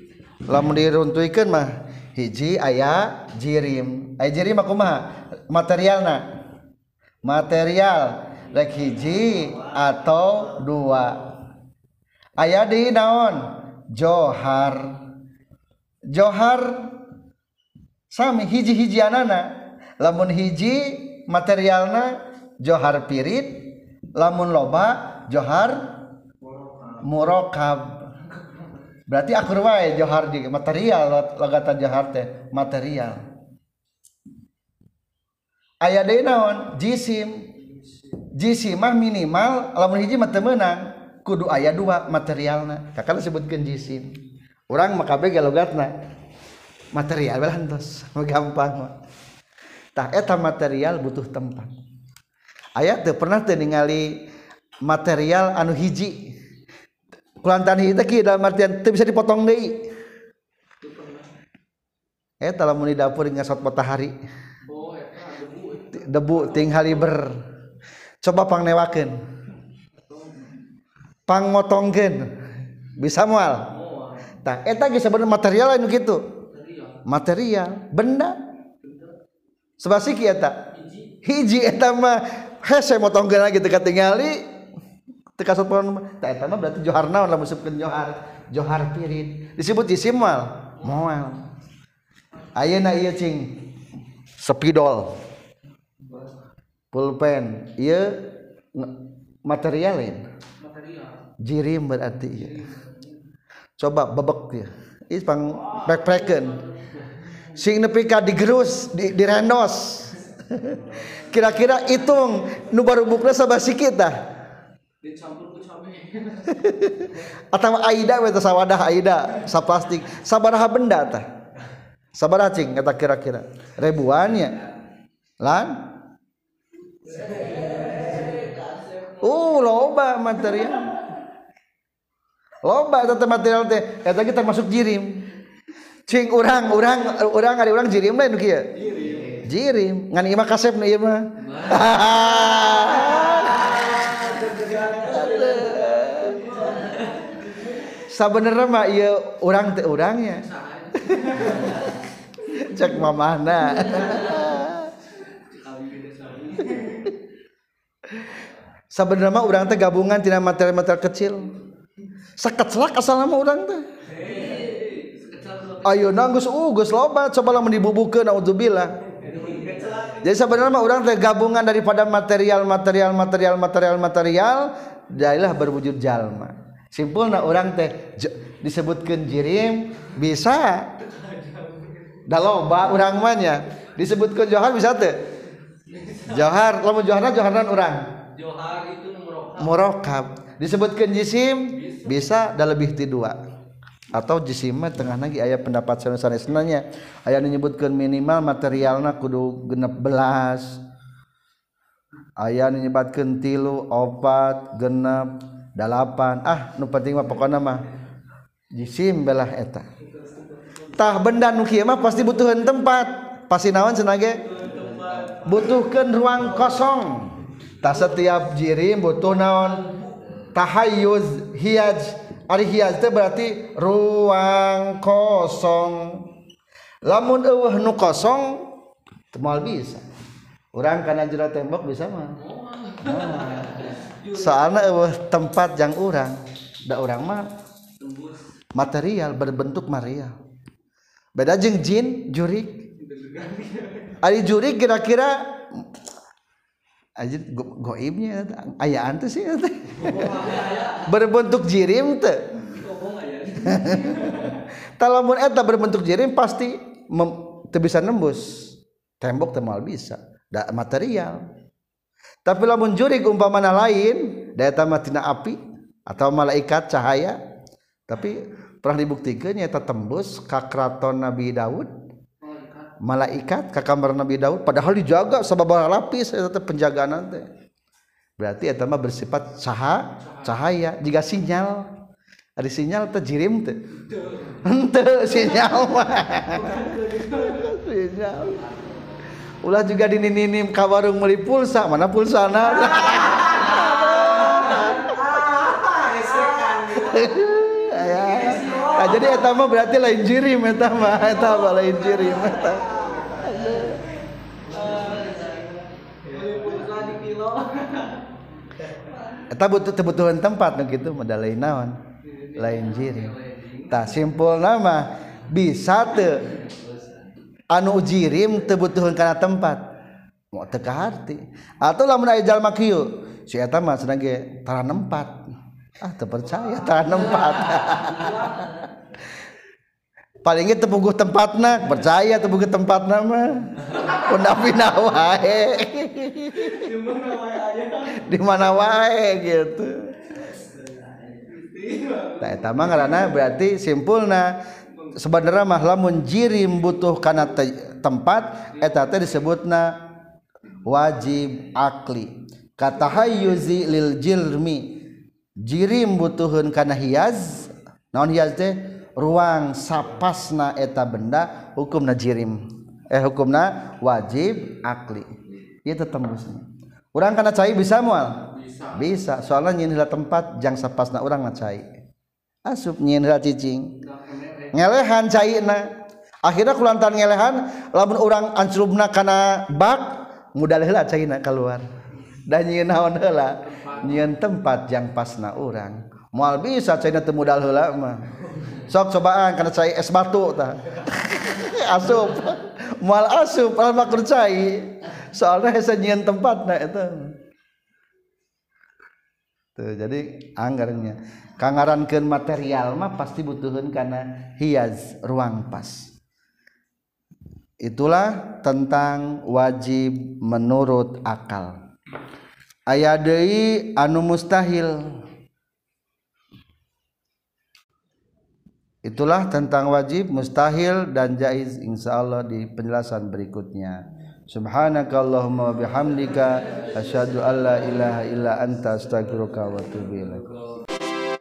lamun diruntuikeun mah hiji aya jirim. Aya jirim kumaha materialna. Material rek hiji atau dua. Aya di naon johar. Johar sami hiji-hiji anana lamun hiji materialna Johar pirit lamun loba Johar murokab. Berarti akur wae Johar di material logatan Johar teh material. Aya deui naon? Jisim. Jisim mah minimal lamun hiji mah menang kudu aya dua materialna. Kakak sebutkeun jisim. orang makabe galogatna material belantos gampang mah. Tak eta material butuh tempat. Ayat teu pernah teu ningali material anu hiji. Kulantan hiji teh dalam artian teu bisa dipotong deui. Eh, eta lamun di dapur ngasot matahari. Debu tinggal ber coba pangnewakeun. Pangotongkeun bisa moal Tah eta geus sebenarnya material lain gitu. Material, benda. Sebasiki eta. Hiji. Eta mah hese motongkeun lagi teka tingali teu kasupon tah eta mah berarti johar naon lamun sebutkeun johar. Johar pirit. Disebut isim mal. Moal. Ayeuna ieu cing? Sepidol. Pulpen. Ieu materialin material jirim berarti ieu coba bebek ya ini pang prek-preken sing nepi ka digerus di, direndos. Kira-kira hitung nu baru bukna sabasi kita atau aida atau sawadah aida saplastik sabaraha benda tah sabaraha cing kata kira-kira. Ribuannya lan? Uh loba material loba eta material teh. Eta kita termasuk jirim. Cing urang urang urang ada urang jirim lain kieu? Jirim. Ngan ieu mah kasep nu ieu mah. Sabenerna mah ieu urang teh urangnya cek mamahna. Sabenerna mah urang teh gabungan tina materi-materi kecil. sekecelak asal nama orang teh. Ayo nanggus uh, ugus loba coba lah mendibubukan naudzubillah. Jadi sebenarnya orang teh gabungan daripada material material material material material dailah berwujud jalma. Simpulna orang teh disebutkan jirim bisa da loba urang manya disebutkan johar bisa teh? Johar lamun joharna joharnan orang? Johar itu murokab disebutkan jisim? bisa dah lebih ti dua. Atau jisima tengah lagi ayat pendapat sanes nanya ayah menyebutkan minimal materialnya kudu genep belas. Ayat menyebutkan tilu opat genep delapan ah nu penting mah pokoknya mah jisim belah eta. Tah benda nu mah pasti butuhkan tempat. Pasti nawan senage? Butuhkan ruang kosong. Tak setiap jirim butuh naon? tahayuz hiyaj. Ari hiaj teh berarti ruang kosong. Lamun eueuh nu kosong temal bisa. Urang kana jero tembok bisa mah. Nah. soalnya eueuh tempat yang urang. Da urang mah material berbentuk material. Beda jeung jin jurik. Ari jurik kira-kira aja goibnya ayaan tuh sih. Berbentuk jirim tuh. Talamun eta berbentuk jirim pasti mem, bisa nembus. Tembok temal bisa da material. Tapi lamun jurik umpamana lain daya tamat tina api atau malaikat cahaya tapi pernah dibuktikannya tak tembus kakraton Nabi Daud malaikat ke kamar Nabi Daud padahal dijaga sebab lapis tetap penjagaan nanti. Berarti eta mah bersifat caha cahaya jika sinyal. Ada sinyal terjirim tuh ente sinyal sinyal. Ulah juga dininim ka warung beli pulsa mana pulsa na Nah, jadi eta mah berarti lain jirim eta mah eta mah lain jirim eta. Eta butuh kebutuhan tempat nu kitu modal lain naon? Lain jirim. Tah simpul nama bisa teu anu jirim teu butuhan kana tempat. Mau teu harti. Atau lamun aya jalma kieu, si eta mah cenah ge tara nempat. Ah teu percaya tara nempat. paling itu tempat tempatna percaya tempat tempatna mah Unda pina wae. Di mana wae gitu. Nah, eta mah ngaranna berarti simpulna sebenarnya mah lamun jirim butuh kana te tempat eta teh disebutna wajib akli. Kata hayyuzi lil jilmi. Jirim butuhun kana hiaz. Naon hiaz teh? Ruang sapasna eta benda hukum najirim. jirim. eh hukumna wajib akli. Itu tembusnya orang kana cai bisa mual? Bisa, bisa. soalnya nyinila tempat jang sapasna orang ngacai asup nyinila cicing. Ngelehan cai na. Akhirnya kulantan ngelehan lamun orang ancrubna kana bak mudah heula cai na keluar dan nyian naon heula? Nyian tempat jang pasna orang mual bisa cai na temudal heula mah. Sok cobaan karena cai es batu tah. Asup. mal asup al makur cai soalnya hese nyian tempat nah itu. Tuh, jadi anggarnya. Kangarankeun material mah pasti butuhin karena hias ruang pas. Itulah tentang wajib menurut akal. Ayadei anu mustahil. Itulah tentang wajib, mustahil dan jaiz insyaallah di penjelasan berikutnya. Subhanakallahumma wa bihamdika asyhadu an la ilaha illa anta astaghfiruka wa atubu ilaik.